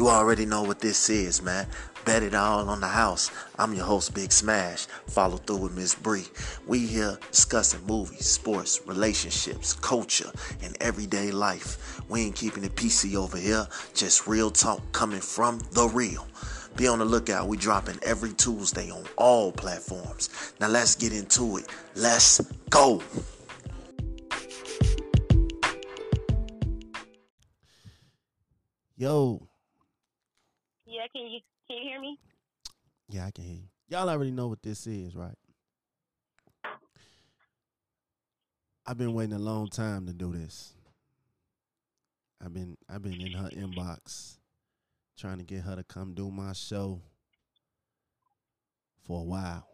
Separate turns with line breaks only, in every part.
You already know what this is, man. Bet it all on the house. I'm your host, Big Smash. Follow through with Miss Bree. We here discussing movies, sports, relationships, culture, and everyday life. We ain't keeping it PC over here. Just real talk coming from the real. Be on the lookout. We dropping every Tuesday on all platforms. Now let's get into it. Let's go. Yo.
Yeah, can you can you hear me?
Yeah, I can hear you. Y'all already know what this is, right? I've been waiting a long time to do this. I've been I've been in her inbox trying to get her to come do my show for a while.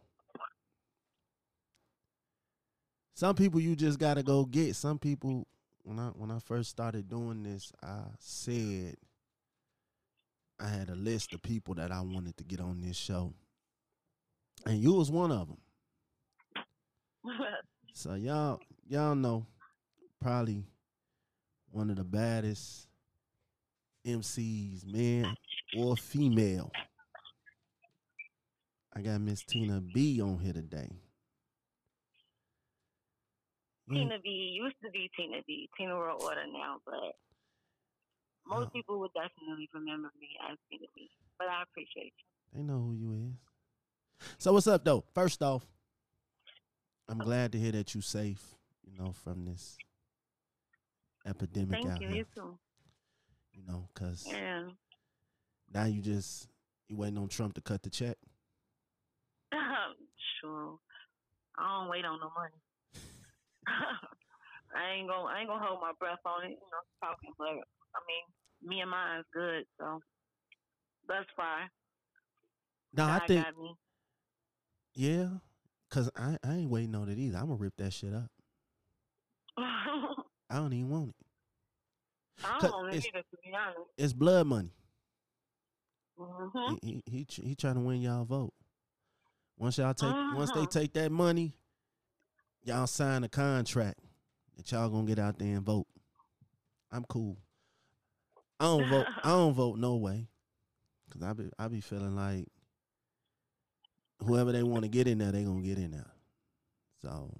Some people you just gotta go get. Some people when I when I first started doing this, I said I had a list of people that I wanted to get on this show. And you was one of them. so y'all y'all know probably one of the baddest MCs, man or female. I got Miss Tina B on here today.
Tina B used to be Tina B. Tina World Order now, but most oh. people would definitely remember me as Tina B. But I appreciate you.
They know who you is. So what's up though? First off, I'm oh. glad to hear that you're safe, you know, from this epidemic
Thank
out
you,
here.
You too.
You know, cause
yeah.
now you just you waiting on Trump to cut the check.
sure. I don't wait on no money. I ain't gonna I ain't gonna hold my breath on it, you know, talking, but I mean, me and mine is good, so that's fine.
No, I think Yeah. Cause I, I ain't waiting on it either. I'm gonna rip that shit up. I don't even want it.
I don't want it either, to be honest.
It's blood money.
Mm-hmm.
He, he, he he trying to win y'all vote. Once y'all take uh-huh. once they mm-hmm. take that money, y'all sign a contract that y'all gonna get out there and vote. I'm cool. I don't vote. I don't vote no way, cause I be I be feeling like whoever they want to get in there, they gonna get in there. So,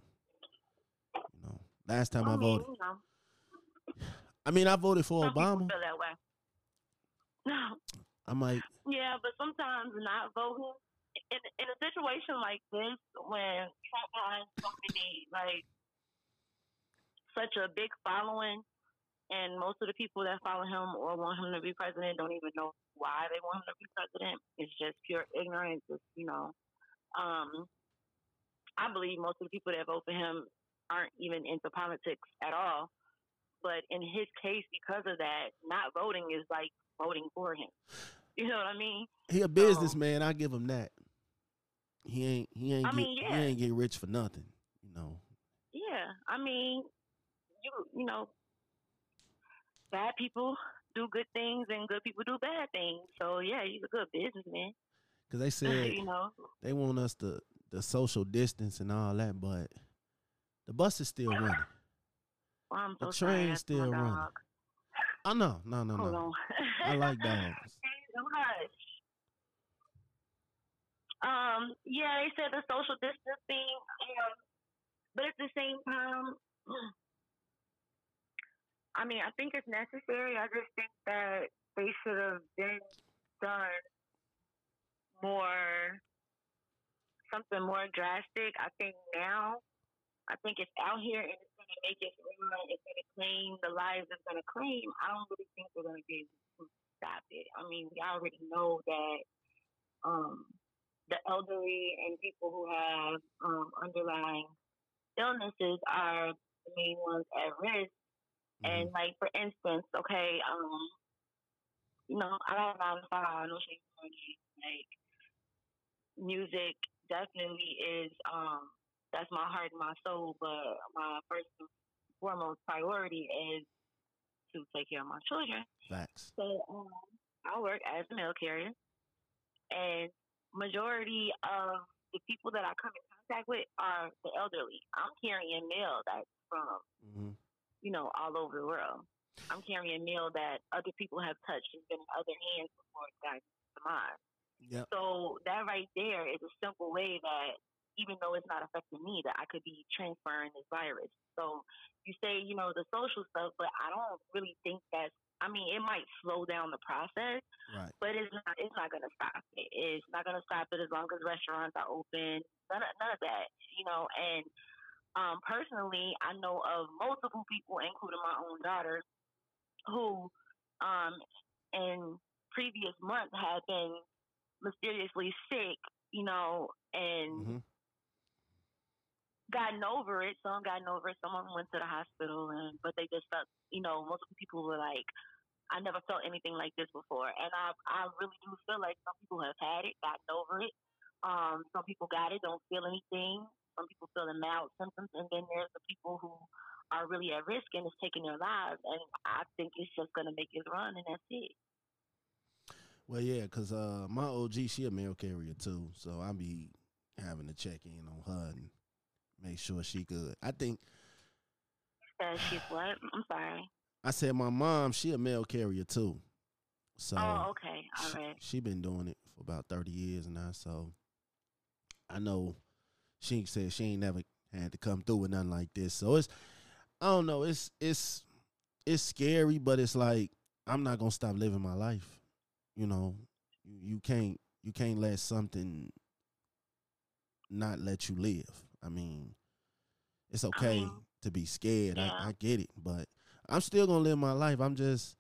you know, last time I, I mean, voted, you know. I mean, I voted for
Some
Obama.
Feel that way. No.
I might.
Yeah, but sometimes not voting in in a situation like this, when Trump has so many like such a big following, and most of the people that follow him or want him to be president don't even know why they want him to be president. It's just pure ignorance. It's, you know, um, I believe most of the people that vote for him aren't even into politics at all. But in his case, because of that, not voting is like voting for him. You know what I mean?
He a businessman. I give him that. He ain't. He ain't.
I
get,
mean, yeah.
He ain't get rich for nothing. You know.
Yeah, I mean, you you know, bad people do good things and good people do bad things. So yeah, he's a good businessman.
Because they said
you know
they want us to the social distance and all that, but the bus is still running.
Well, so
the train's still running.
Dog.
Oh no, no, no,
Hold
no.
On.
I like dogs.
Um, yeah, they said the social distancing, um, but at the same time, I mean, I think it's necessary. I just think that they should have been done more, something more drastic. I think now, I think it's out here and it's going to make it real. It's going to claim the lives it's going to claim. I don't really think we're going to be able to stop it. I mean, we already know that um, the elderly and people who have um, underlying illnesses are the main ones at risk Mm-hmm. And like for instance, okay, um, you know, I got nine to five, no shade like music definitely is um that's my heart and my soul, but my first and foremost priority is to take care of my children.
Facts.
So um I work as a mail carrier and majority of the people that I come in contact with are the elderly. I'm carrying mail that's from mm-hmm you know, all over the world. I'm carrying mail that other people have touched and been in other hands before it got to mine.
Yep.
So that right there is a simple way that even though it's not affecting me, that I could be transferring this virus. So you say, you know, the social stuff, but I don't really think that's I mean, it might slow down the process,
Right.
but it's not it's not gonna stop it. It's not gonna stop it as long as restaurants are open. None of none of that. You know, and um personally I know of multiple people, including my own daughter, who um in previous months had been mysteriously sick, you know, and
hmm
gotten over it. Some gotten over it. Some of them went to the hospital, and but they just felt, you know, the people were like, "I never felt anything like this before." And I, I really do feel like some people have had it, gotten over it. Um, some people got it, don't feel anything. Some people feel the mild symptoms, and then there's the people who are really at risk and it's taking their lives. And I think it's just gonna make it run, and that's it.
Well, yeah, cause uh, my OG she a mail carrier too, so I'll be having to check in on her and make sure she good. I think
That she's what? I'm sorry.
I said my mom she a mail carrier too, so
oh, okay, all
she, she been doing it for about thirty years now. So I know she said she ain't never had to come through with nothing like this. So it's I don't know. It's it's it's scary, but it's like I'm not gonna stop living my life. You know, you, can't you can't let something not let you live. I mean, it's okay
mean,
to be scared.
yeah.
I, I get it, but I'm still gonna live my life. I'm just,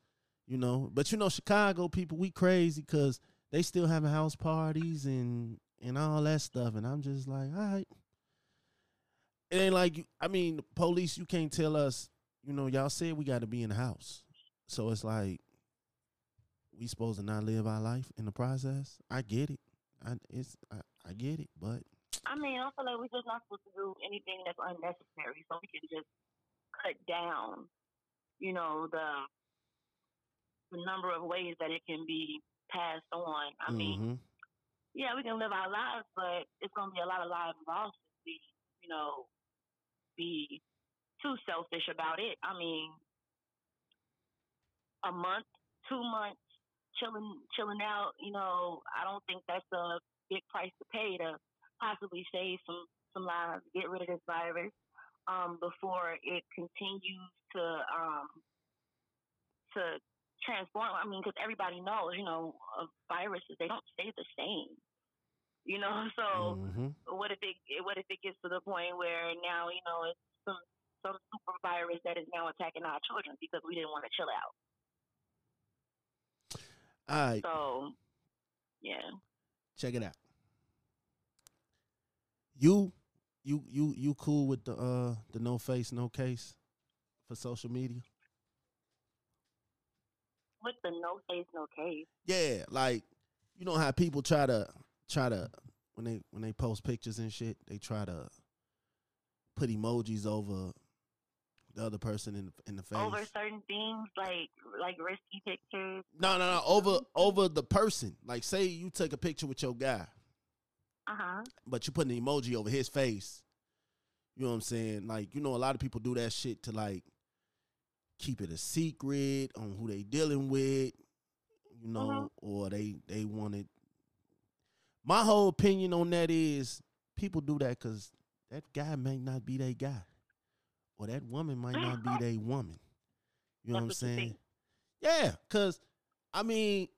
you know, but you know, Chicago people, we crazy because they still having house parties and and all that stuff, and I'm just like, all right. It ain't like you. I mean, police. You can't tell us. You know, y'all said we got to be in the house, so it's like we supposed to not live our life in the process. I get it. I it's I, I get it, but
I mean, I feel like we're just not supposed to do anything that's unnecessary, so we can just cut down, you know, the the number of ways that it can be passed on. I mean,
mhm.
Yeah, we can live our lives, but it's gonna be a lot of lives lost if we, you know, be too selfish about it. I mean, a month, two months, chilling, chilling out. You know, I don't think that's a big price to pay to possibly save some some lives, get rid of this virus um, before it continues to um, to transform. I mean, because everybody knows, you know, viruses they don't stay the same. You know, so
Mhm.
what if it what if it gets to the point where now you know it's some some super virus that is now attacking our children because we didn't want to chill out.
All right,
So yeah,
check it out. You you you you cool with the uh the no face no case for social media?
with the no face no case.
Yeah, like you know how people try to try to when they when they post pictures and shit, they try to put emojis over the other person in in the face.
Over certain things like like risky pictures.
no, no, no, over over the person. Like say you took a picture with your guy,
Uh huh.
but you put an emoji over his face. You know what I'm saying? Like, you know, a lot of people do that shit to like keep it a secret on who they dealing with, you know, or they they wanted. My whole opinion on that is people do that because that guy may not be that guy, or that woman might not be that woman. You know what I'm
That's what
saying? Yeah, cause I mean,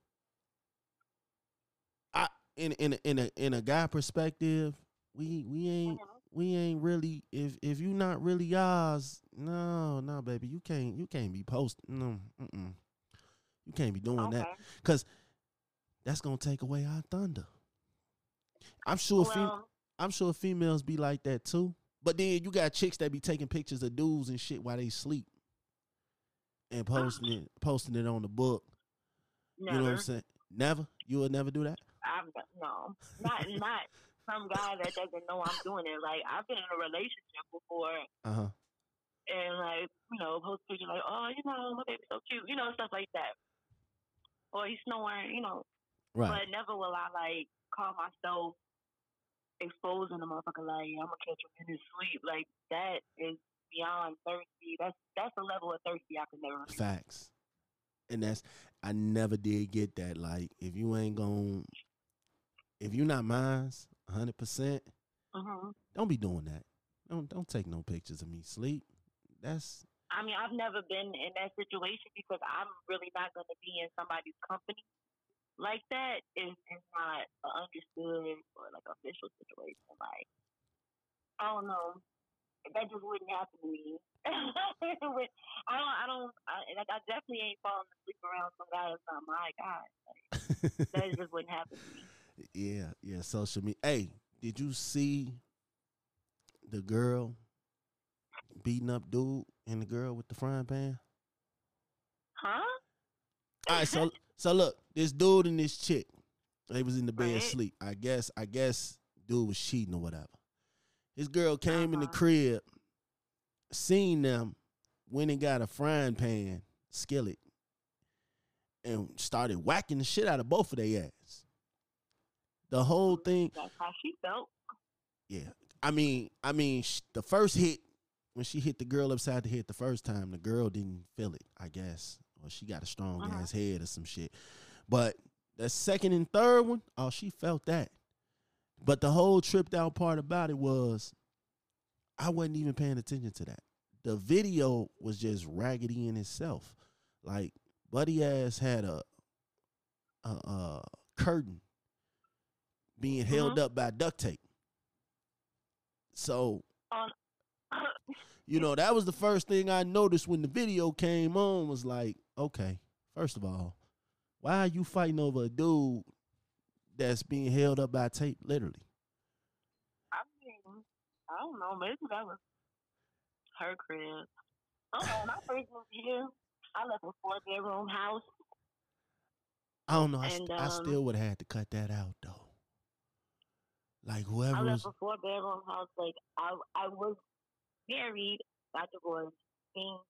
I in in a- in a in a guy perspective, we we ain't
Mhm.
we ain't really if if you not really yours, no, no, baby, you can't you can't be posting no, mm-mm. you can't be doing that because that's gonna take away our thunder. I'm sure fem- I'm sure females be like that too, but then you got chicks that be taking pictures of dudes and shit while they sleep and posting it posting it on the book.
never.
You know what I'm saying? Never, you would never do that.
I've no, not not some guy that doesn't know I'm doing it. Like I've been in a relationship before,
Uh huh.
and like you know, post pictures like, oh, you know, my baby's so cute, you know, stuff like that. Or he's snoring, you know.
Right.
But never will I like call myself exposing the motherfucker like I'm gonna catch him in his sleep. Like that is beyond thirsty. That's that's a level of thirsty I could never.
Facts. And that's I never did get that. Like if you ain't gonna, if you're not mine's hundred percent,
Mm-hmm.
don't be doing that. Don't don't take no pictures of me sleep. That's
I mean, I've never been in that situation because I'm really not going to be in somebody's company like that. Is is not an understood or like official situation. Like I don't know. That just wouldn't happen to me. I don't. I don't. I, like I definitely ain't falling asleep around some guy that's not my guy. Like, that just wouldn't happen to me.
yeah, yeah, social media. Hey, did you see the girl beating up dude and the girl with the frying pan?
Huh?
All right, so so look, this dude and this chick, they was in the bed
Right.
sleep. I guess I guess dude was cheating or whatever. His girl came in the
Uh-huh.
crib, seen them, went and got a frying pan skillet, and started whacking the shit out of both of their ass. The whole thing,
That's how she felt.
yeah. I mean, I mean, the first hit when she hit the girl upside the head the first time, the girl didn't feel it. I guess, or she got a strong
Uh-huh.
ass head or some shit. But the second and third one, oh, she felt that. But the whole tripped out part about it was, I wasn't even paying attention to that. The video was just raggedy in itself. Like Buddy ass had a a, a curtain being held up by duct tape. So
On
you know, that was the first thing I noticed when the video came on was like, okay, first of all, why are you fighting over a dude that's being held up by tape, literally?
I mean, I don't know. Maybe that was her crib. I don't know. When I first moved here, I left a four bedroom house.
I don't know. I, st-
And,
I
um,
still would have had to cut that out though. Like whoever
I
was,
left a four bedroom house. Like I, I was married, got divorced, things,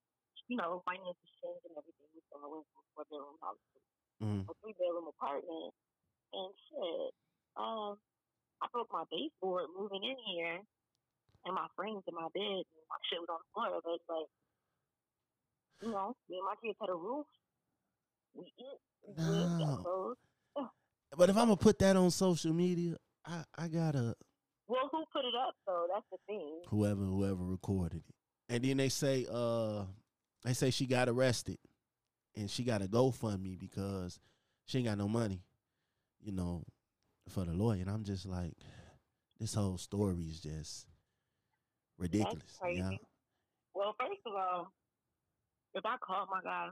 you know, finances changed and everything. So I went from a four bedroom house to
mm,
a three bedroom apartment. And shit, um, I broke my baseboard moving in here, and my frames in my bed, and my shit was on the floor. But it's like, you know, me and my kids had a roof. We eat, we live,
No.
clothes.
but if I'm gonna put that on social media, I I gotta
Well, who put it up though? That's the thing.
whoever whoever recorded it, and then they say uh they say she got arrested, and she got a GoFundMe because she ain't got no money, you know, for the lawyer. And I'm just like, this whole story is just ridiculous. Yeah.
Well, first of all, if I caught my guy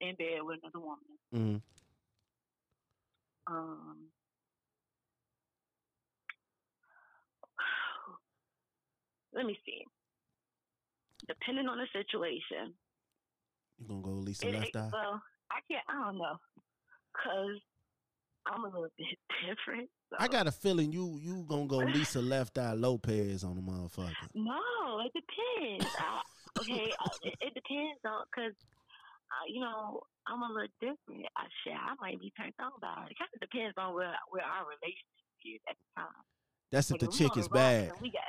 in bed with another woman,
hmm
um, let me see. Depending on the situation,
You gonna go Lisa
it,
Left
it-
Eye?
well, I can't. I don't know, cause I'm a little bit different. So.
I got a feeling you you gonna go Lisa Left Eye Lopes on the motherfucker.
No, it depends. I, okay, uh, it, it depends on because uh, you know I'm a little different. I shit, I might be turned on by it. It kind of depends on where where our relationship is at the time.
That's if the chick is bad.
We got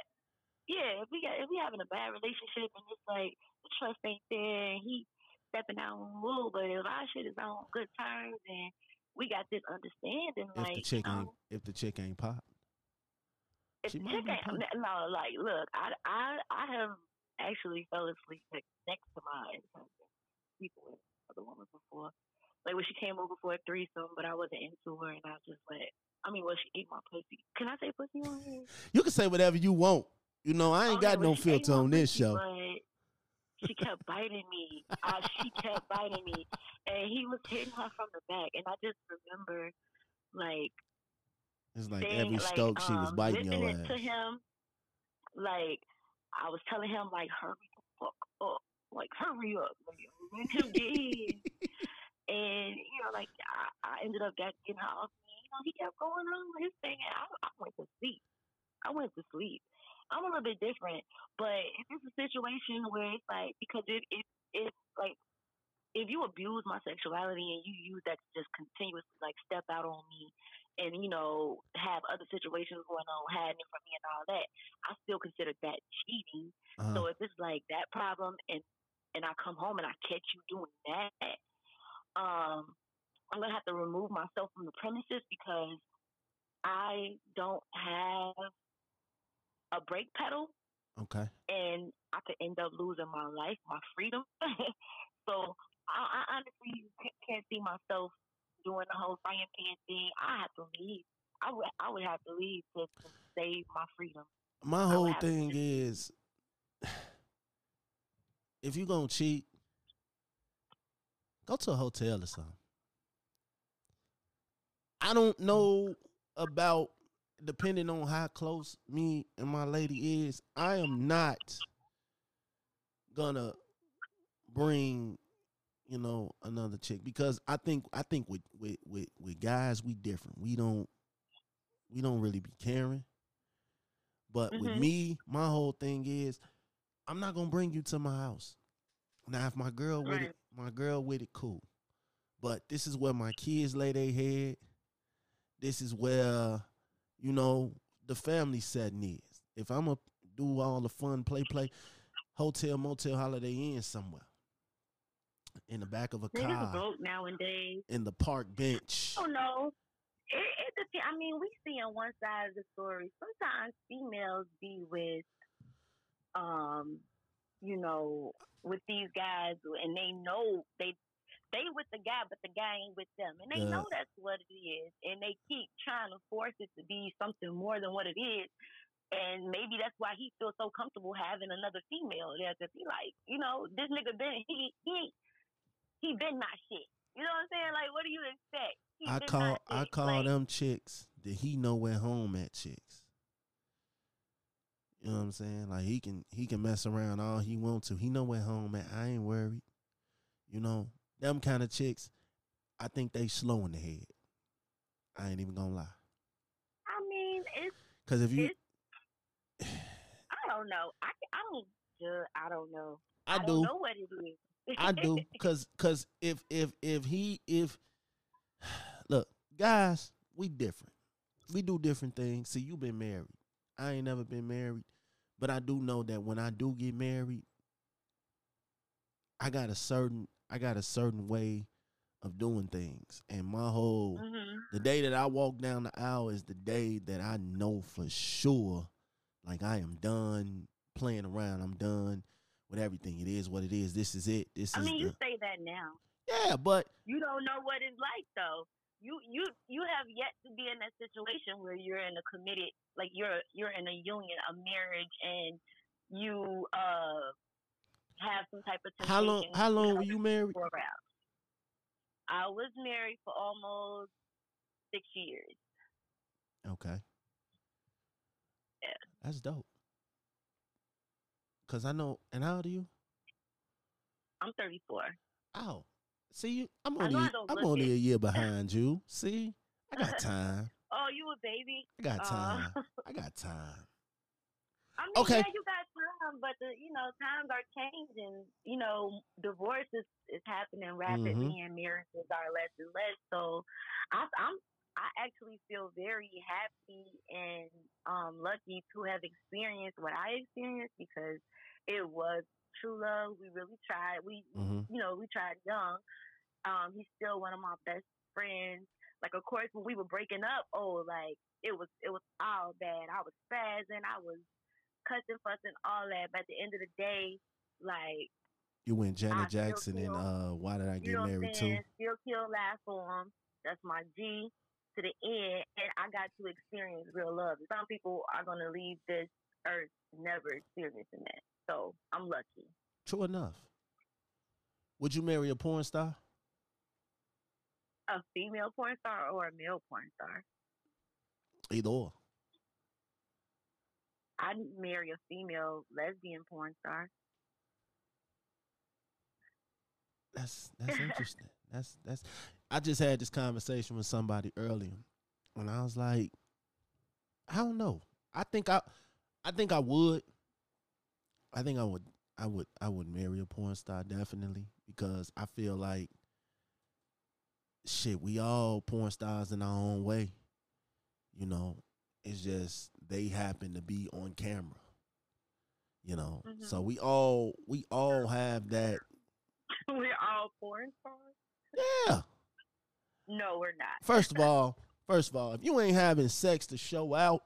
yeah. If we got if we having a bad relationship and it's like the trust ain't there and he stepping out on rule, but if our shit is on good terms and we got this understanding,
If
like
the chick
you
ain't if the chick ain't pop.
if
She
the chick ain't, no, like, look, I, I, I have actually fell asleep like, next to my ex-husband, people with other women before. Like when she came over for a threesome, but I wasn't into her, and I was just like, I mean, well, she ate my pussy. Can I say pussy on here?
You can say whatever you want. You know, I ain't oh,
Okay,
got no filter on this show.
But she kept biting me. Uh, she kept biting me, and he was hitting her from the back, and I just remember, like,
It's like
saying,
every
like,
stroke she was
um,
biting your ass.
to him, like I was telling him, like hurry the fuck up, like hurry up, like him get and you know, like I, I ended up getting her off me. You know, he kept going on with his thing, and I, I went to sleep. I went to sleep. I'm a little bit different, but if it's a situation where it's like because it it it's like if you abuse my sexuality and you use that to just continuously like step out on me and you know have other situations going on, hiding from me and all that, I still consider that cheating.
Uh-huh.
So if it's like that problem, and and I come home and I catch you doing that, um, I'm gonna have to remove myself from the premises because I don't have a brake pedal
okay.
and I could end up losing my life, my freedom. so I, I honestly can't see myself doing the whole pan thing. I have to leave. I would I would have to leave to, to save my freedom.
My whole thing is if you're gonna cheat, go to a hotel or something. I don't know about depending on how close me and my lady is, I am not gonna bring, you know, another chick because I think I think with with with, with guys we different. We don't we don't really be caring. But with
Mhm.
me, my whole thing is I'm not gonna bring you to my house. Now if my girl with
Right.
it, my girl with it, cool. But this is where my kids lay their head. This is where, you know, the family setting is. If I'm gonna do all the fun play play, hotel, motel, holiday inn somewhere. In the back of a
Niggas
car,
broke nowadays.
in the park bench.
Oh no. It, it depends. I mean, we see on one side of the story. Sometimes females be with, um, you know, with these guys, and they know they they with the guy, but the guy ain't with them, and they
Yeah.
know that's what it is, and they keep trying to force it to be something more than what it is. And maybe that's why he feels so comfortable having another female there, because he like, you know, this nigga been he he he been my shit. You know what I'm saying? Like, what do you expect? He
I call I call
Like,
them chicks that he know where home at chicks. You know what I'm saying? Like he can he can mess around all he want to. He know where home at. I ain't worried. You know, them kind of chicks, I think they slow in the head. I ain't even gonna lie.
I mean, it's
Cause if you
I don't know. I I don't. I don't know.
I,
don't
do.
know what it is.
I do cuz cuz if if if he if look, guys, we different. We do different things. See, you been married. I ain't never been married, but I do know that when I do get married, I got a certain I got a certain way of doing things. And my whole
hmm
the day that I walk down the aisle is the day that I know for sure like I am done playing around. I'm done with everything. It is what it is. This is it. This is
I
is
mean, you say that now.
Yeah, but
You don't know what it's like though. You you you have yet to be in that situation where you're in a committed, like you're you're in a union, a marriage, and you uh have some type of
how long how long were you married?
I was married for almost six years.
Okay.
Yeah.
That's dope. Cause I know and how old are you?
I'm 34.
Oh. See you I'm only I'm only
it.
a year behind you. See? I got time.
Oh, you a baby?
I got
Uh,
time. I got time.
I mean,
Okay.
yeah, you got time, but the you know times are changing. You know, divorce is, is happening rapidly,
Mm-hmm.
and marriages are less and less. So, I, I'm I actually feel very happy and um, lucky to have experienced what I experienced because it was true love. We really tried. We
Mhm.
you know we tried young. Um, he's still one of my best friends. Like, of course, when we were breaking up, oh, like it was it was all bad. I was spazzing. I was cussing, fussing, all that. But at the end of the day, like
You went Janet
still
Jackson and uh Why Did I Get Married Too?
still kill laugh for him. That's my G to the end, and I got to experience real love. Some people are gonna leave this earth never experiencing that. So I'm lucky.
True enough. Would you marry a porn star?
A female porn star or a male porn star?
Either or.
I'd marry a female lesbian porn star.
That's that's interesting. That's that's. I just had this conversation with somebody earlier, and I was like, I don't know. I think I, I think I would. I think I would. I would. I would marry a porn star definitely because I feel like, shit, we all porn stars in our own way. You know, it's just they happen to be on camera. You know,
Mhm.
so we all we all have that.
We're all porn stars.
Yeah.
No, we're not.
First of all, first of all, if you ain't having sex to show out,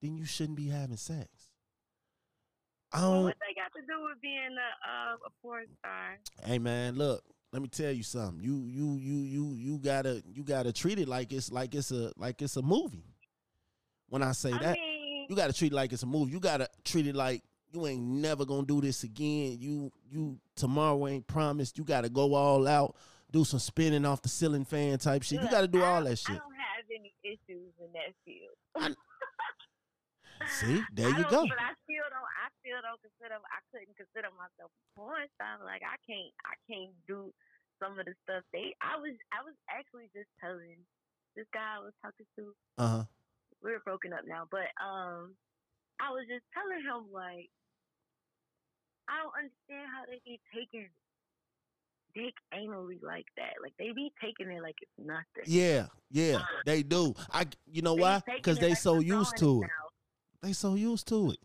then you shouldn't be having sex. I don't.
what they got to do with being a uh, a porn star?
Hey man, look. Let me tell you something. You you you you you gotta you gotta treat it like it's like it's a like it's a movie. When I say
I
that,
mean,
you gotta treat it like it's a movie. You gotta treat it like you ain't never gonna do this again. You you tomorrow ain't promised. You gotta go all out, do some spinning off the ceiling fan type shit. You gotta do
I
all that shit.
I don't have any issues in that field.
See, there you go.
But I still don't. I still don't consider. I couldn't consider myself a porn star. Like I can't. I can't do some of the stuff they. I was. I was actually just telling this guy I was talking to.
Uh huh.
We're broken up now, but um, I was just telling him like, I don't understand how they be taking dick anally like that. Like they be taking it like it's nothing.
Yeah, yeah, they do. I you know
They
why? Because they
like
so used to it.
out.
They so used to it.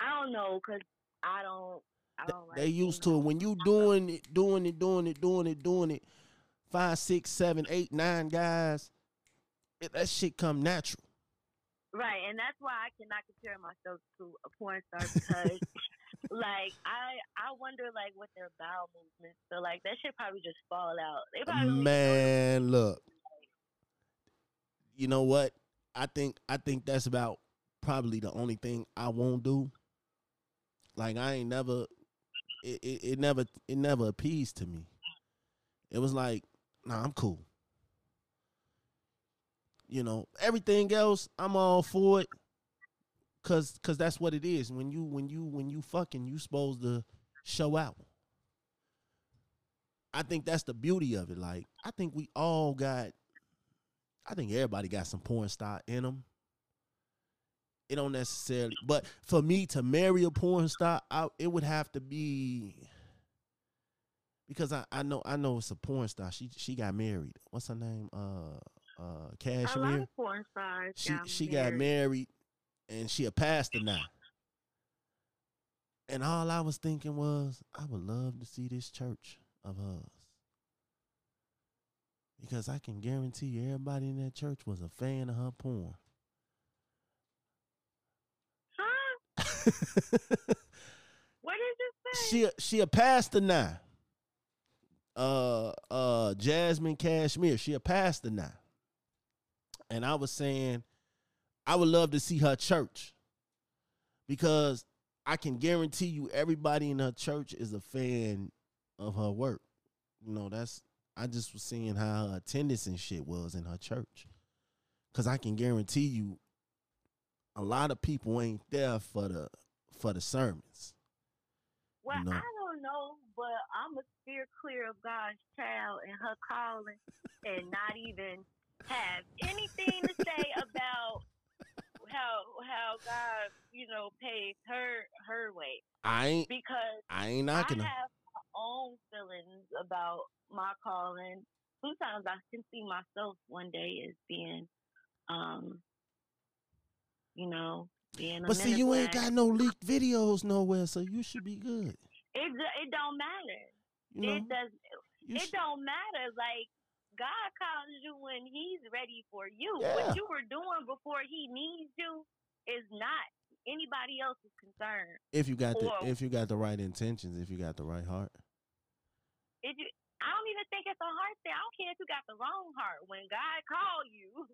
I don't know, cause I don't. I don't like
They used to it. When you doing it, doing it, doing it, doing it, doing it, five, six, seven, eight, nine guys, it, that shit come natural.
Right, and that's why I cannot compare myself to a porn star because, like, I I wonder like what their bowel movements. So like that shit probably just fall out. They probably
Man, look. You know what? I think I think that's about probably the only thing I won't do. Like I ain't never it, it, it never it never appeased to me. It was like, nah, I'm cool. You know, everything else, I'm all for it. Cause cause that's what it is. When you when you when you fucking you supposed to show out. I think that's the beauty of it. Like, I think we all got, I think everybody got some porn star in them. It don't necessarily, but for me to marry a porn star, I, it would have to be because I, I know I know it's a porn star. She she got married. What's her name? Uh, uh, Cashmere.
porn stars.
She
got
she got married, and she a pastor now. And all I was thinking was, I would love to see this church of hers. Because I can guarantee you everybody in that church was a fan of her porn.
Huh? What did you say?
she a, she a pastor now. Uh uh Jasmine Cashmere, she a pastor now. And I was saying I would love to see her church. Because I can guarantee you everybody in her church is a fan of her work. You know, that's I just was seeing how her attendance and shit was in her church. Cause I can guarantee you a lot of people ain't there for the for the sermons.
Well,
know.
I don't know, but I'm a steer clear of God's child and her calling, and not even have anything to say about how how God, you know, pays her her way
I ain't
because
I ain't
I
knocking her.
have my own feelings about my calling. Sometimes I can see myself one day as being, um, you know, being. A
But see, you ain't got no leaked videos nowhere, so you should be good.
It it don't matter.
You know,
it does. it
should-
don't matter. Like God calls you when He's ready for you.
Yeah.
What you were doing before He needs you is not anybody else's concern.
if you got the if you got the right intentions, if you got the right heart.
It, ju- I don't even think it's a heart thing. I don't care if you got the wrong heart. When God called you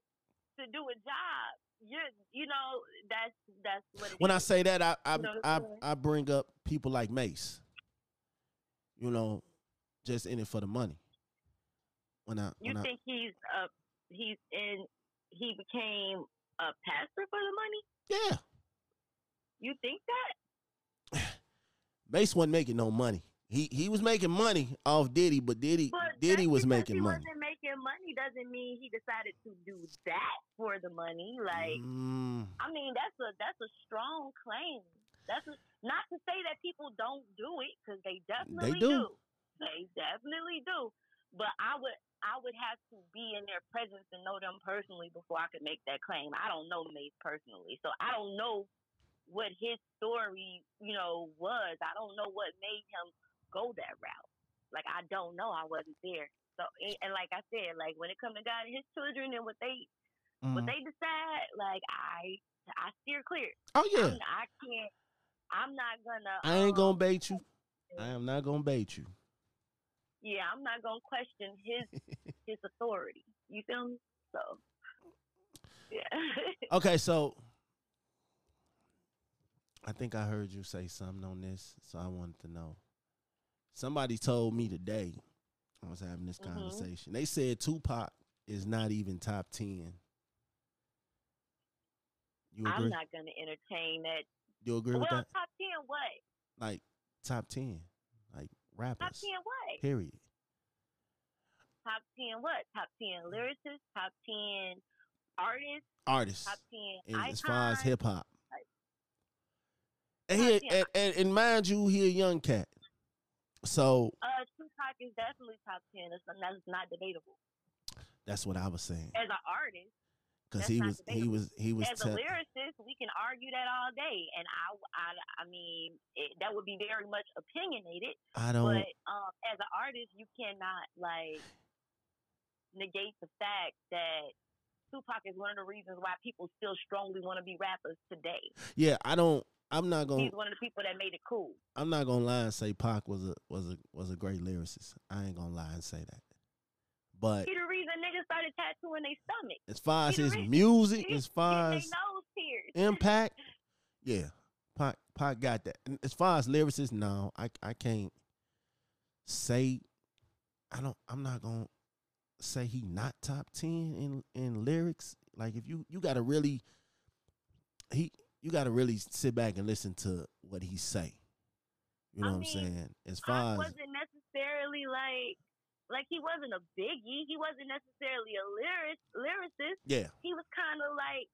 to do a job, you you know that's that's what. It
When I say that, I I
You know,
I, I bring up people like Mase. You know, just in it for the money. When I
you
when I,
think he's uh he's in he became a pastor for the money?
yeah,
You think that?
Mase wasn't making no money. He he was making money off Diddy, but Diddy
But
Diddy was making
he
money.
wasn't making money doesn't mean he decided to do that for the money. Like,
Mm,
I mean, that's a that's a strong claim. That's a, not to say that people don't do it because they definitely
do.
They definitely do. But I would I would have to be in their presence and know them personally before I could make that claim. I don't know Mase personally, so I don't know what his story, you know, was. I don't know what made him go that route. Like I don't know. I wasn't there. So and like I said, like when it comes to God and His children and what they mm-hmm. what they decide, like I I steer clear.
Oh yeah.
I'm, I can't. I'm not gonna.
I ain't um, gonna bait you. I am not gonna bait you
yeah, I'm not gonna question his his authority. You feel me? So yeah.
okay, so I think I heard you say something on this, so I wanted to know. Somebody told me today I was having this mm-hmm. conversation. They said Tupac is not even top ten.
You agree? I'm not gonna entertain that.
You agree
well,
with that?
Top ten what?
Like top ten rappers.
Top ten what?
Period.
Top ten what? Top ten lyricists. Top ten artists.
Artists.
Top ten.
As, as far as hip hop. And, he, and, and, and mind you, he a young cat. So
uh, Tupac is definitely top ten. That's, that's not debatable.
That's what I was saying.
As an artist,
because he was he was he was
as a lyricist we can argue that all day and i i, I mean it, that would be very much opinionated
i don't
but um, as an artist you cannot like negate the fact that Tupac is one of the reasons why people still strongly want to be rappers today.
Yeah, I don't. I'm not gonna.
He's one of the people that made it cool.
I'm not gonna lie and say Pac was a was a was a great lyricist. I ain't gonna lie and say that. But
he the reason niggas started tattooing their stomach.
As far as his music, as far as impact, yeah, Pac, Pac got that. And as far as lyricists, no, I I can't say. I don't. I'm not gonna say he not top ten in in lyrics. Like if you you got to really he you got to really sit back and listen to what he say. You know I what mean, I'm saying? As far I
as wasn't necessarily like like he wasn't a biggie. He wasn't necessarily a lyric lyricist.
Yeah.
He was kind of like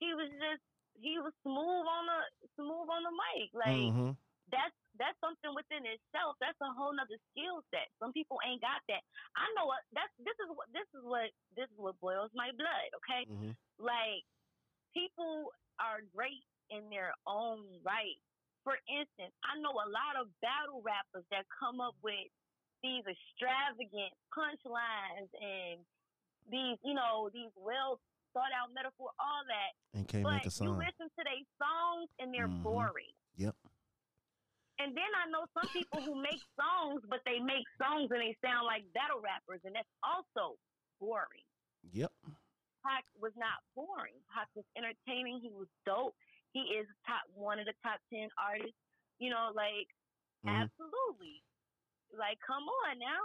he was just he was smooth on the smooth on the mic. Like mm-hmm. that's that's something within itself. That's a whole nother skill set. Some people ain't got that. I know what that's this is what this is what this is what boils my blood, okay? Mm-hmm. Like people are great in their own right. For instance, I know a lot of battle rappers that come up with these extravagant punchlines and these, you know, these well thought out metaphor, all that.
And can't
but
make a song.
You listen to their songs and they're mm-hmm. boring.
Yep.
And then I know some people who make songs, but they make songs and they sound like battle rappers, and that's also boring.
Yep.
Pac was not boring. Pac was entertaining. He was dope. He is top one of the top ten artists. You know, like mm-hmm. absolutely. Like, come on now.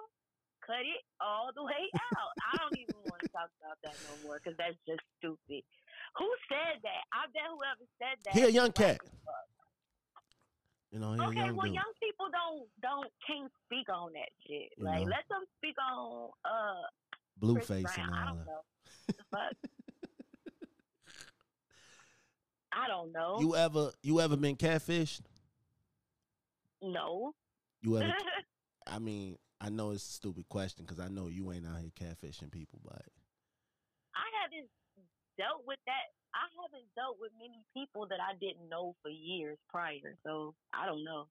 Cut it all the way out. I don't even want to talk about that no more because that's just stupid. Who said that? I bet whoever said that.
He a young cat. You know,
okay,
young
well,
dude.
young people don't don't can't speak on that shit. You like, know? let them speak on uh
Blueface and all
I don't know. Fuck. I don't know.
You ever you ever been catfished?
No.
You ever I mean, I know it's a stupid question because I know you ain't out here catfishing people, but
I haven't dealt with that. I haven't dealt with many people that I didn't know for years prior, so I don't know.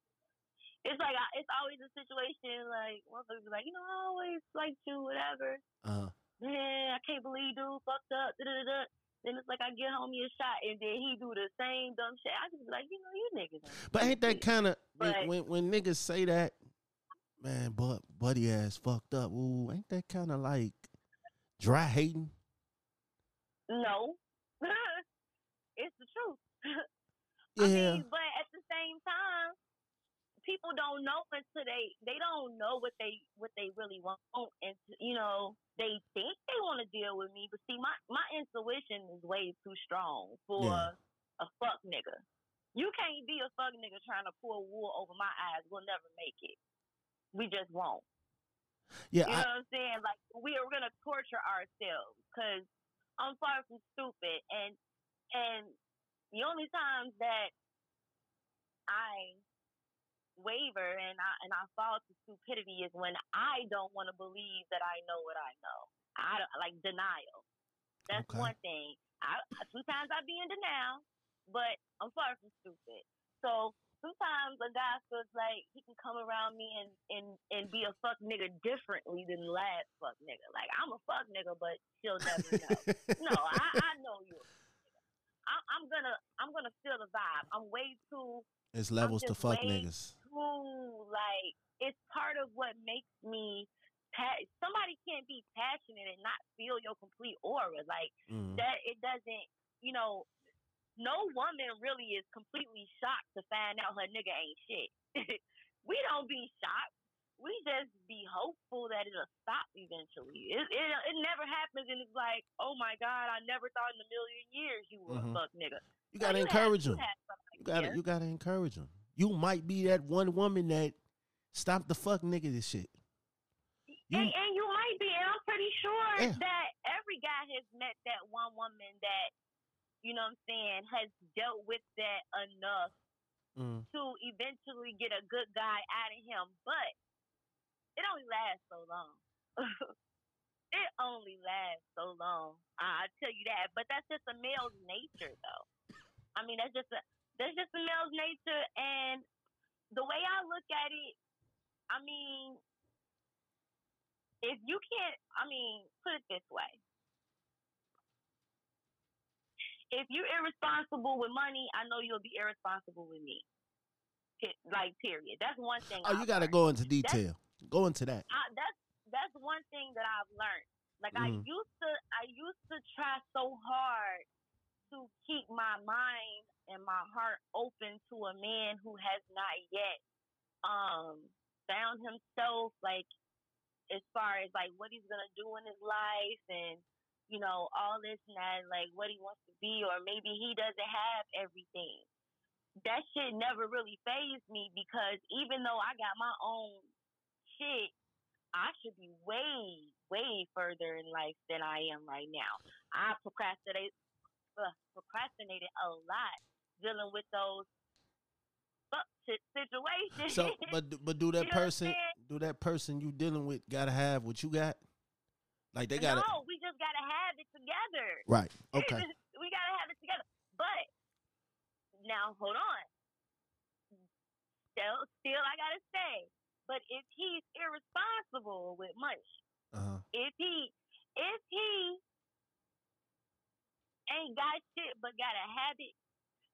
It's like I, it's always a situation like one motherfuckers like, you know, I always liked you, whatever.
Uh-huh.
Man, I can't believe dude fucked up. Da-da-da. Then it's like I get homie a shot, and then he do the same dumb shit. I just be like, you know, you niggas.
But ain't that kind of when when niggas say that? Man, but buddy ass fucked up. Ooh, ain't that kind of like dry hating?
No, it's the truth.
yeah.
I mean, but at the same time, people don't know until they they don't know what they what they really want, and you know they think they want to deal with me. But see, my my intuition is way too strong for yeah. a fuck nigga. You can't be a fuck nigga trying to pull wool over my eyes. We'll never make it we just won't.
Yeah,
you know what I'm saying? Like we are gonna torture ourselves because I'm far from stupid, and and the only times that I waver and I and I fall to stupidity is when I don't want to believe that I know what I know. I don't, like denial. That's
Okay.
one thing. I sometimes I be in denial, but I'm far from stupid. So sometimes a guy feels like he can come around me and and and be a fuck nigga differently than the last fuck nigga. Like I'm a fuck nigga, but she'll never know. no, I, I know you. I, I'm gonna I'm gonna feel the vibe. I'm way too
it's levels to fuck niggas.
too like it's part of what makes me. Pa- somebody can't be passionate and not feel your complete aura. Like
Mhm.
that, it doesn't. You know, no woman really is completely shocked to find out her nigga ain't shit. we don't be shocked. We just be hopeful that it'll stop eventually. It, it it never happens, and it's like, oh my god, I never thought in a million years you were
Mhm.
a fuck nigga.
You gotta
you
encourage
you
them.
have somebody
You gotta you gotta encourage them. You might be that one woman that stopped the fuck nigga this shit. You
and, and you might be, and I'm pretty sure
Yeah.
that every guy has met that one woman that, you know what I'm saying, has dealt with that enough
mm,
to eventually get a good guy out of him. But it only lasts so long. it only lasts so long. I tell you that. But that's just a male's nature, though. I mean, that's just a that's just a male's nature, and the way I look at it, I mean, if you can't, I mean, put it this way. If you're irresponsible with money, I know you'll be irresponsible with me. Like, period. That's one thing.
oh, you
I've
gotta go into detail. Go into that.
I, that's that's one thing that I've learned. Like I
Mhm.
used to, I used to try so hard to keep my mind and my heart open to a man who has not yet um found himself like as far as like what he's gonna do in his life and you know all this and that like what he wants to be or maybe he doesn't have everything. That shit never really phased me because even though i got my own shit i should be way way further in life than i am right now. I procrastinate uh, procrastinated a lot dealing with those fuck shit situations.
So, but but do that
You know
person do that person you dealing with gotta have what you got? Like they gotta
no we gotta have it together
right. Okay.
we gotta have it together. But now hold on. Still still I gotta say. But if he's irresponsible with money,
Uh-huh.
if he if he ain't got shit but got a habit,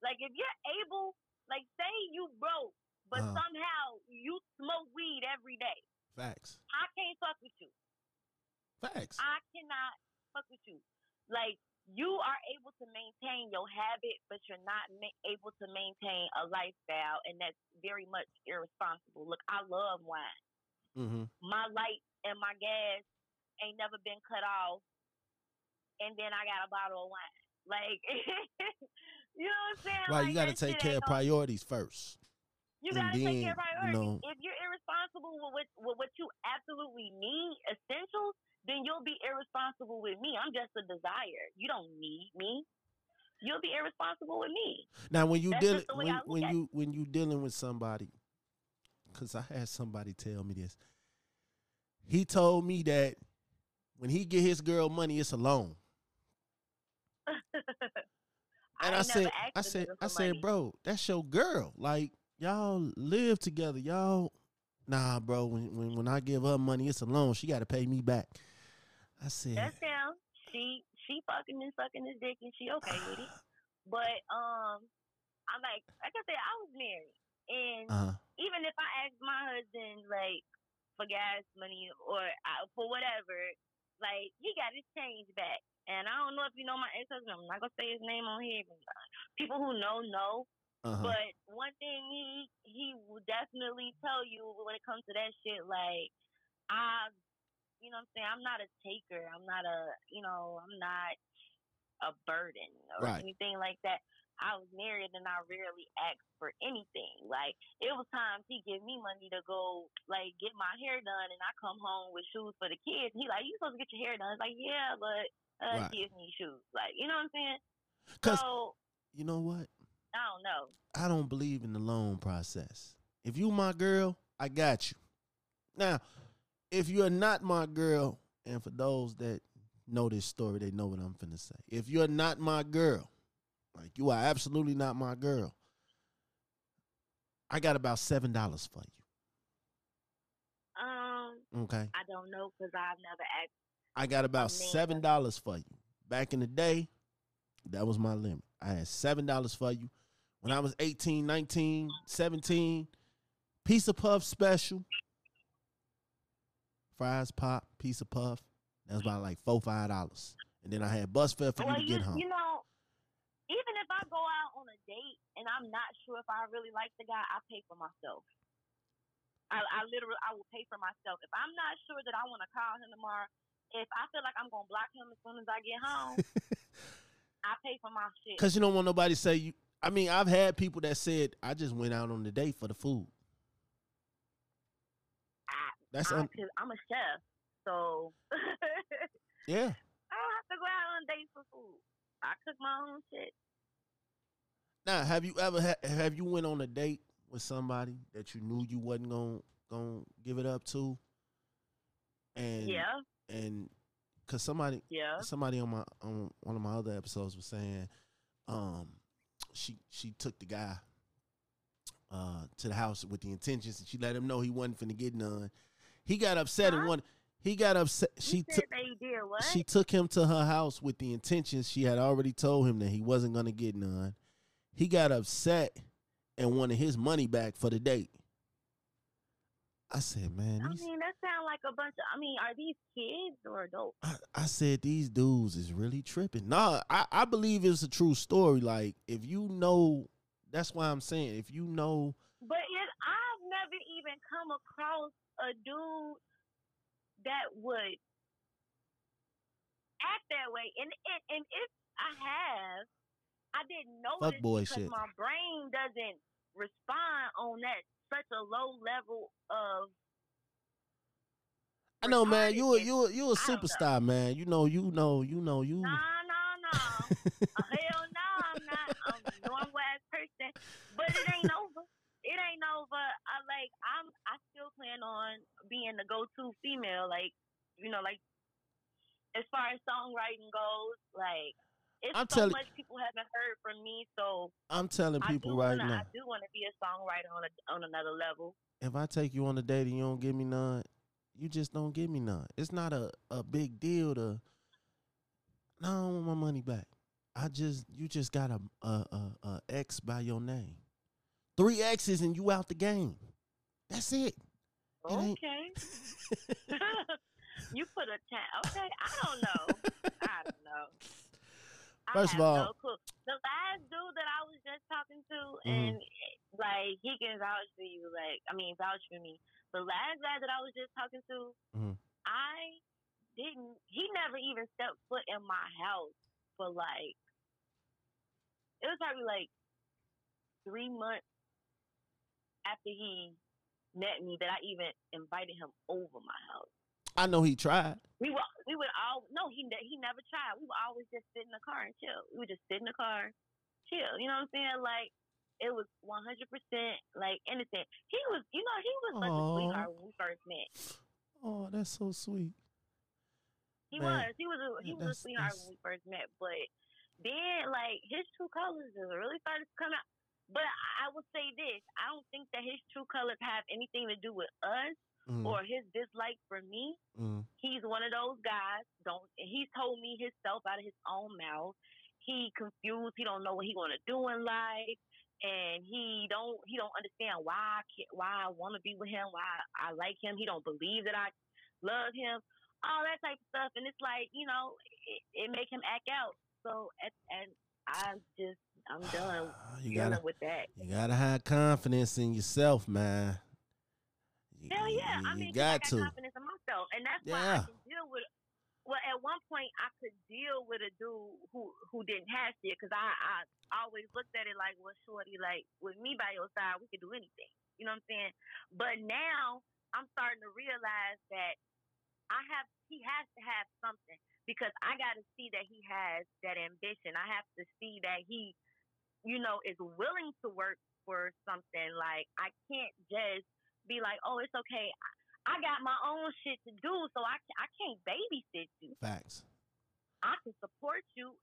like if you're able like say you broke, but
Uh-huh.
somehow you smoke weed every day.
Facts.
I can't fuck with you.
Facts.
I cannot fuck with you. Like you are able to maintain your habit, but you're not ma- able to maintain a lifestyle, and that's very much irresponsible. Look, I love wine.
Mm-hmm.
My light and my gas ain't never been cut off, and then I got a bottle of wine. Like, you know what I'm saying?
Right,
Like,
you gotta take care of priorities first.
You gotta take care of
you
priorities.
know-
if you're irresponsible with what, with what you absolutely need, essentials, then you'll be irresponsible with me. I'm just a desire. You don't need me. You'll be irresponsible with me.
Now, when you
That's
dealing
just the way
when when you when you dealing with somebody, because I had somebody tell me this. He told me that when he get his girl money, it's a loan. And I,
ain't
said, I said, I said, bro, that's your girl. Like y'all live together. Y'all, nah, bro. When when when I give her money, it's a loan. She got to pay me back. I said,
That's him. She she fucking and sucking his dick and she okay with it. But um, I'm like, like I said, I was married, and
uh-huh.
even if I asked my husband like for gas money or uh, for whatever, like he got his change back. And I don't know if you know my ex husband. I'm not gonna say his name on here. But people who know know.
Uh huh,
But one thing he he will definitely tell you when it comes to that shit, like I, you know, what I'm saying I'm not a taker. I'm not a, you know, I'm not a burden or
Right.
anything like that. I was married and I rarely asked for anything. Like it was times he give me money to go like get my hair done, and I come home with shoes for the kids. He like, you supposed to get your hair done? It's like, yeah, but uh,
Right.
kids need shoes. Like, you know what I'm saying?
cause
so
you know what?
I don't know.
I don't believe in the loan process. If you my girl, I got you. Now, if you're not my girl, and for those that know this story, they know what I'm finna say. If you're not my girl, like you are absolutely not my girl, I got about seven dollars for you.
Um,
Okay.
I don't know because I've never asked.
I got about seven dollars for you. Back in the day, that was my limit. I had seven dollars for you. When I was 18, 19, 17, pizza puff special. Fries pop, pizza puff. That was about like four, five dollars. And then I had bus fare for
well,
you to
you,
get home.
you know, even if I go out on a date and I'm not sure if I really like the guy, I pay for myself. I, I literally, I will pay for myself. If I'm not sure that I want to call him tomorrow, if I feel like I'm gonna block him as soon as I get home, I pay for my shit.
Cause you don't want nobody to say you I mean, I've had people that said I just went out on the date for the food.
I,
That's
I,
un-
I'm a chef, so
yeah.
I don't have to go out on dates for food. I cook my own shit.
Now, have you ever ha- have you went on a date with somebody that you knew you wasn't gonna going to give it up to? And
Yeah,
and cuz somebody
yeah.
somebody on my on one of my other episodes was saying um she she took the guy uh to the house with the intentions and she let him know he wasn't finna get none. He got upset and
Huh?
one he got upset she took
they did what?
she took him to her house with the intentions she had already told him that he wasn't to get none. He got upset and wanted his money back for the date. I said, man,
I mean, that sound like a bunch of. I mean, are these kids or adults?
I, I said these dudes is really tripping. Nah, I, I believe it's a true story. Like if you know, that's why I'm saying if you know,
But it, I've never even come across a dude that would act that way. And and, and if I have, I didn't know
Fuck boy
because
shit.
my brain doesn't respond on that such a low level of.
I know, man, you a, you a, you a
I don't know.
superstar, man. You know, you know, you know, you.
No, no, no. Uh, hell no, I'm not. I'm a normal ass person. But it ain't over. It ain't over. I like I'm I still plan on being the go to female, like you know, like as far as songwriting goes, like it's
I'm
so
telling-
much people haven't heard from me, so
I'm telling people right
wanna,
now.
I do want to be a songwriter on a, on another level.
if I take you on a date and you don't give me none, you just don't give me none. It's not a, a big deal to. No, I don't want my money back. I just you just got a a, a, a X by your name, three X's and you out the game. That's it. It
Okay. you put a ten. Okay, I don't know. I don't know.
First of all-
no clue. the last dude that I was just talking to,
Mhm.
and like he can vouch for you. Like I mean, vouch for me. The last guy that I was just talking to,
Mhm.
I didn't. He never even stepped foot in my house for like. It was probably like three months after he met me that I even invited him over my house.
I know he tried.
We would we would all no he ne- he never tried. We would always just sit in the car and chill. We would just sit in the car, chill. You know what I'm saying? Like it was 100 percent like innocent. He was you know he was such a
Aw.
sweetheart when we first met.
Oh, that's so sweet.
He
Man,
was he was a he
yeah,
was a sweetheart
that's-
when we first met. But then like his true colors just really started to come out. But I will say this: I don't think that his true colors have anything to do with us
Mm,
or his dislike for me.
mm.
he's one of those guys. Don't he's told me himself out of his own mouth. He confused. He don't know what he want to do in life, and he don't he don't understand why I can, why I want to be with him. Why I like him. He don't believe that I love him. All that type of stuff, and it's like you know it, it make him act out. So at, and I'm just I'm done
You
dealing
gotta
with that.
you gotta have confidence in yourself, man.
Hell yeah!
you,
I mean, 'cause I
got
got
to.
confidence in myself, and that's why
Yeah.
I can deal with. Well, at one point, I could deal with a dude who who didn't have shit because I I always looked at it like, well, shorty, like with me by your side, we could do anything. You know what I'm saying? But now I'm starting to realize that I have he has to have something because I got to see that he has that ambition. I have to see that he, you know, is willing to work for something. Like I can't just be like, oh, it's okay. I got my own shit to do, so I I can't babysit you.
Facts.
I can support you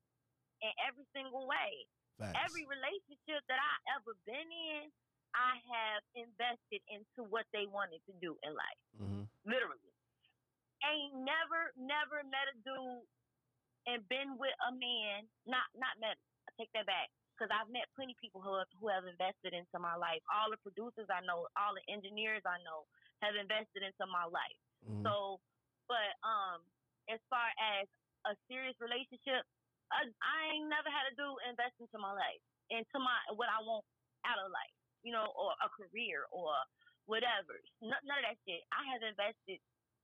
in every single way.
Facts.
Every relationship that I ever been in, I have invested into what they wanted to do in life.
hmm
Literally. Ain't never, never met a dude and been with a man. Not, not met. I take that back because I've met plenty of people who have, who have invested into my life. All the producers I know, all the engineers I know have invested into my life.
hmm
So, but um, as far as a serious relationship, I, I ain't never had to do invest into my life, into my what I want out of life, you know, or a career or whatever. None, none of that shit. I have invested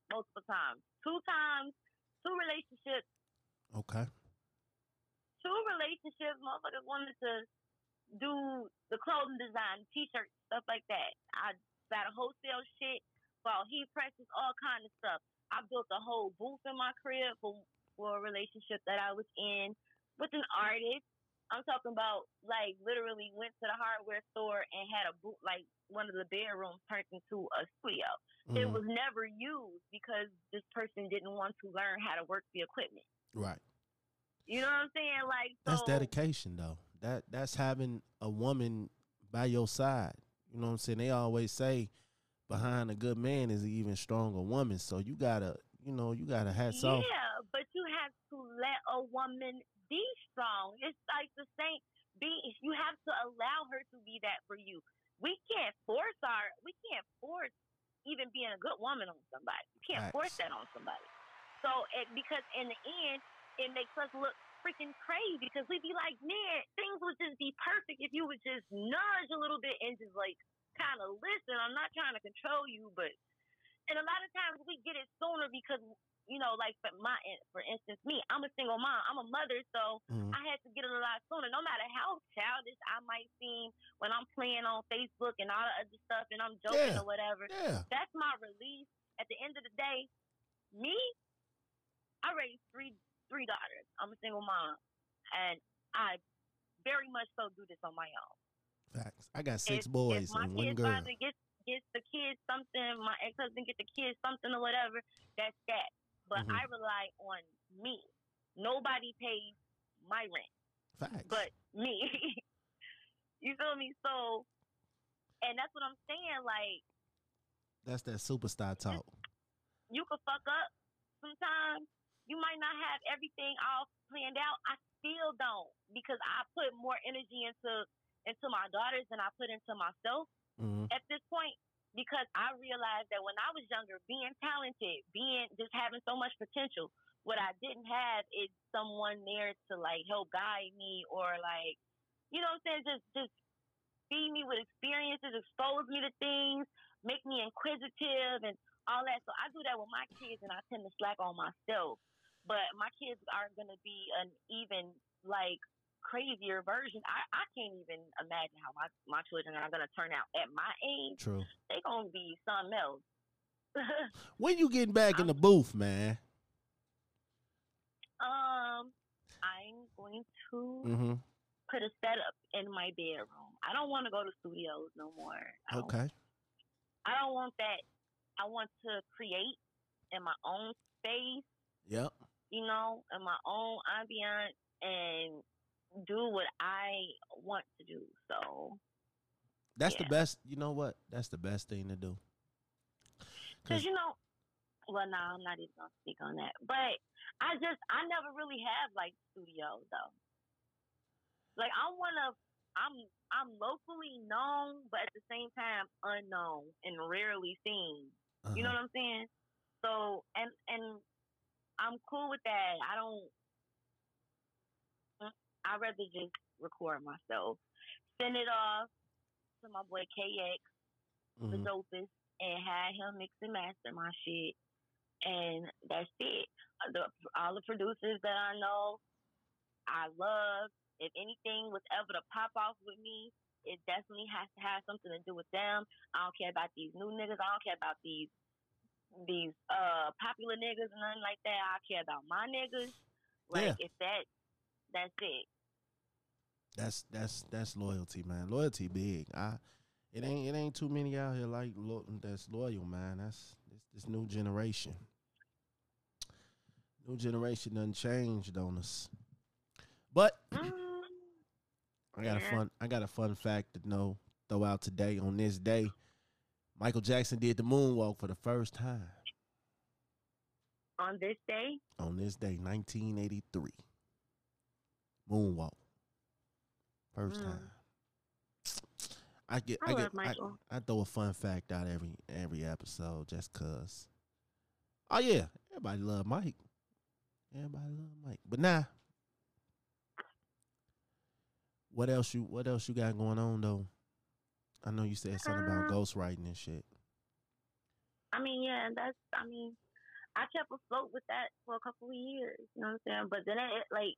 multiple times, two times, two relationships,
Okay.
Two relationships. Motherfuckers wanted to do the clothing design, t-shirts, stuff like that. I got a wholesale shit, bought heat presses, all kind of stuff. I built a whole booth in my crib for for a relationship that I was in with an artist. I'm talking about like literally went to the hardware store and had a boot like one of the bedrooms turned into a studio. It
Mhm.
was never used because this person didn't want to learn how to work the equipment.
Right.
You know what I'm saying? Like so,
That's dedication, though. That that's having a woman by your side. You know what I'm saying? They always say behind a good man is an even stronger woman. So you gotta, you know, you gotta hats
yeah,
off.
Yeah, but you have to let a woman be strong. It's like the same. Be you have to allow her to be that for you. We can't force our. We can't force even being a good woman on somebody. You can't force that on somebody. So it because in the end, it makes us look freaking crazy because we'd be like, man, things would just be perfect if you would just nudge a little bit and just like kind of listen. I'm not trying to control you, but and a lot of times we get it sooner because you know, like for my for instance, me, I'm a single mom, I'm a mother, so
Mhm.
I had to get it a lot sooner. No matter how childish I might seem when I'm playing on Facebook and all the other stuff, and I'm joking
Yeah.
or whatever,
Yeah.
that's my release. At the end of the day, me, I raised three three daughters. I'm a single mom, and I very much so do this on my own.
Facts. I got six
if,
boys
if
and one girl.
father gets gets the kids something, my ex husband get the kids something or whatever, that's that. But
Mhm.
I rely on me. Nobody pays my rent
Facts.
but me. you feel me? So, and that's what I'm saying. Like,
that's that superstar talk.
you could fuck up sometimes. You might not have everything all planned out. I still don't because I put more energy into into my daughters than I put into myself
hmm
at this point because I realized that when I was younger, being talented, being just having so much potential, what I didn't have is someone there to like help guide me or like, you know what I'm saying, just just feed me with experiences, expose me to things, make me inquisitive and all that. So I do that with my kids and I tend to slack on myself. But my kids are gonna be an even like crazier version. I, I can't even imagine how my, my children are gonna turn out at my age.
True.
They gonna be something else.
When you getting back in the booth, man?
um, I'm going to
hmm
put a setup in my bedroom. I don't want to go to studios no more. I
Okay.
I don't want that. I want to create in my own space,
Yep.
You know, in my own ambiance and do what I want to do. So,
That's the best. You know what? That's the best thing to do.
Cause you know, well, no, I'm not even gonna speak on that. But I just, I never really have like studio though. Like one of, I'm, I'm locally known, but at the same time unknown and rarely seen. You know
Uh-huh.
what I'm saying? So, and and I'm cool with that. I don't. I'd rather just record myself, send it off to my boy KX the
Mhm.
dopest and had him mix and master my shit. And that's it. The, all the producers that I know, I love. If anything was ever to pop off with me, it definitely has to have something to do with them. I don't care about these new niggas. I don't care about these these uh popular niggas and nothing like that. I care about my niggas. Like
Yeah.
if that, that's it.
That's that's that's loyalty, man. Loyalty big. I it ain't it ain't too many out here like lo- that's loyal, man. That's this this new generation. New generation done changed on us. But
Mm,
I got a fun I got a fun fact to know throw out today on this day. Michael Jackson did the moonwalk for the first time
on this day,
on this day, 1983. Moonwalk. First
Mm.
time. I get
I
I,
love
get I,
Michael.
I throw a fun fact out every every episode just cause. Oh yeah, everybody love Mike. Everybody love Mike. But nah. What else you what else you got going on though? I know you said something about
Uh,
ghostwriting and shit.
I mean, yeah, that's. I mean, I kept afloat with that for a couple of years. You know what I'm saying? But then it like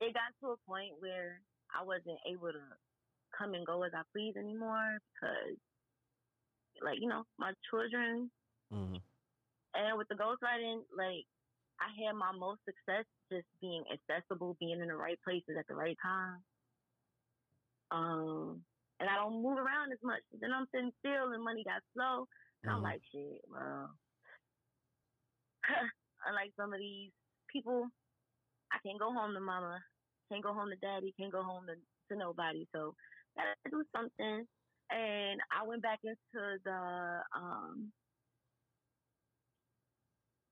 it got to a point where I wasn't able to come and go as I please anymore because, like, you know, my children
hmm
and with the ghostwriting, like I had my most success just being accessible, being in the right places at the right time. Um, and I don't move around as much. Then I'm sitting still, and money got slow. And I'm
Mhm.
like, shit, well, unlike some of these people, I can't go home to mama, can't go home to daddy, can't go home to, to nobody. So gotta do something. And I went back into the um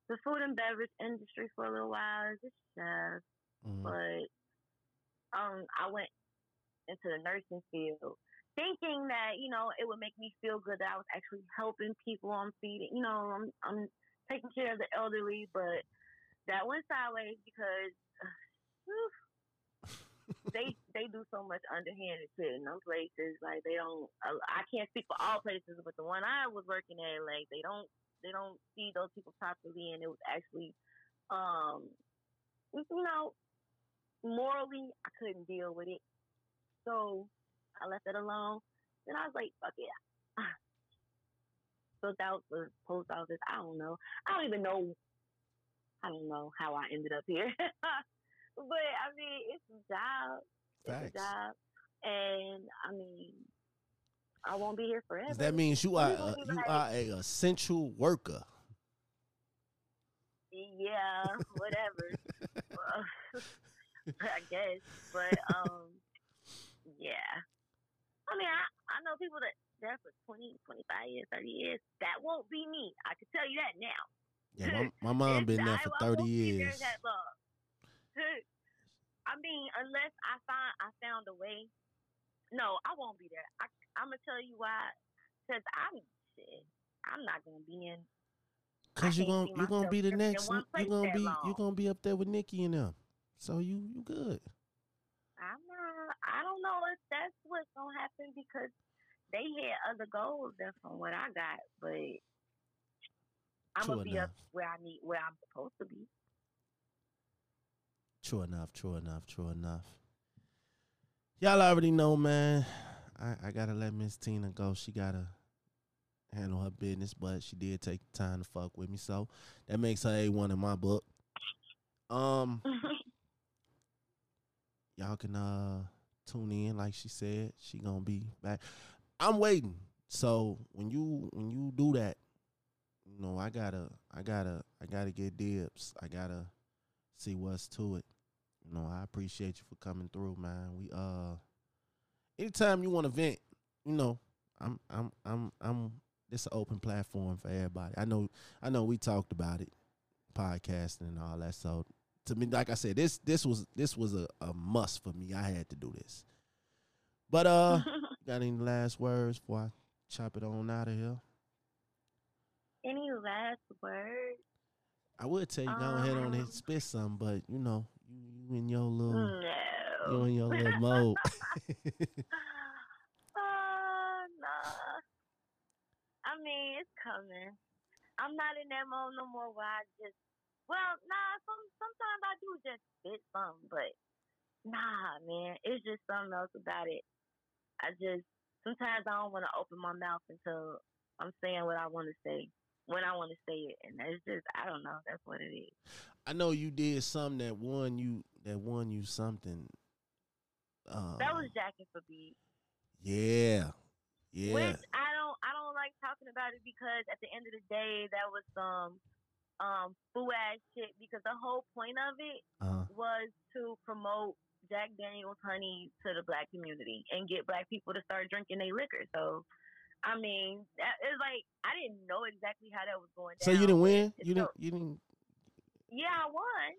the food and beverage industry for a little while as a chef,
Mhm.
but um I went into the nursing field thinking that, you know, it would make me feel good that I was actually helping people I'm feeding you know, I'm I'm taking care of the elderly, but that went sideways because whew, they they do so much underhanded shit in those places. Like they don't. I can't speak for all places, but the one I was working at, like they don't they don't see those people properly, and it was actually, um, you know, morally I couldn't deal with it, so I left it alone. Then I was like, fuck it. Filled out the post office. I don't know. I don't even know. I don't know how I ended up here. but I mean, it's a job. It's a job, and I mean, I won't be here forever.
that means you are a, you are a essential worker.
yeah, whatever. I guess, but um, yeah. I mean, I I know people that there for 20, 25 years, thirty years. That won't be me. I can tell you that now.
Yeah, my, my mom been there for
I
thirty
won't be
years.
that long. I mean, unless I find I found a way. No, I won't be there. I, I'm gonna tell you why. Cause I'm shit. I'm not gonna be in.
Cause you
can't
gonna you gonna be the next. You
place
gonna be you
long.
gonna be up there with Nikki and them. So you you good.
I'm not. I don't know if that's what's gonna happen because they had other goals than from what I got, but I'm
True
gonna be up where I need where I'm supposed to be.
True enough. True enough. True enough. Y'all already know, man. I, I gotta let Miss Tina go. She gotta handle her business, but she did take the time to fuck with me, so that makes her a one in my book. Um, y'all can uh tune in, like she said. She gonna be back. I'm waiting. So when you when you do that, you know I gotta I gotta I gotta get dibs. I gotta see what's to it. You know I appreciate you for coming through, man. We uh, anytime you want to vent, you know I'm I'm I'm I'm. This an open platform for everybody. I know I know we talked about it, podcasting and all that. So to me, like I said, this this was this was a, a must for me. I had to do this. But uh, got any last words before I chop it on out of here?
Any last words?
I would tell you go ahead on
Um,
and spit some, but you know, you, in your little you in your little mode.
Uh, nah. I mean, it's coming. I'm not in that mode no more where I just, well, nah, some, sometimes I do just spit some, but nah, man, it's just something else about it. I just, sometimes I don't want to open my mouth until I'm saying what I want to say when I want to say it. And it's just, I don't know. That's what it is.
I know you did something that won you that won you something Uh,
That was Jacking for Beat.
yeah, yeah.
Which I don't I don't like talking about it because at the end of the day that was some um foo ass shit because the whole point of it
Uh,
was to promote Jack Daniels honey to the black community and get black people to start drinking their liquor. So I mean, that, it's like I didn't know exactly how that was going down.
so you didn't win. You didn't. You didn't.
Yeah, I won.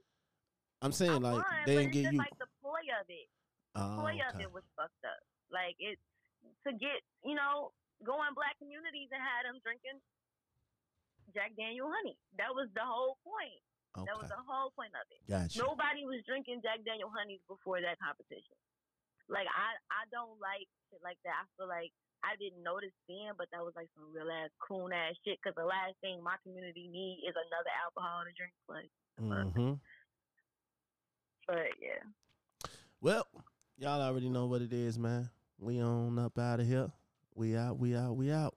I'm saying
I
like
won,
they didn't get you.
like the ploy of it.
Oh,
ploy of it was fucked up. Like it to get you know go in black communities and have them drinking Jack Daniel honey. That was the whole point. That was the whole point of it.
gotcha.
Nobody was drinking Jack Daniel honeys before that competition. Like I, I don't like shit like that. I feel like I didn't notice then, but that was like some real ass coon ass shit. Because the last thing my community need is another alcohol to drink. Like,
hmm
but yeah,
Well, y'all already know what it is, man. We on up out of here. We out. We out. We out.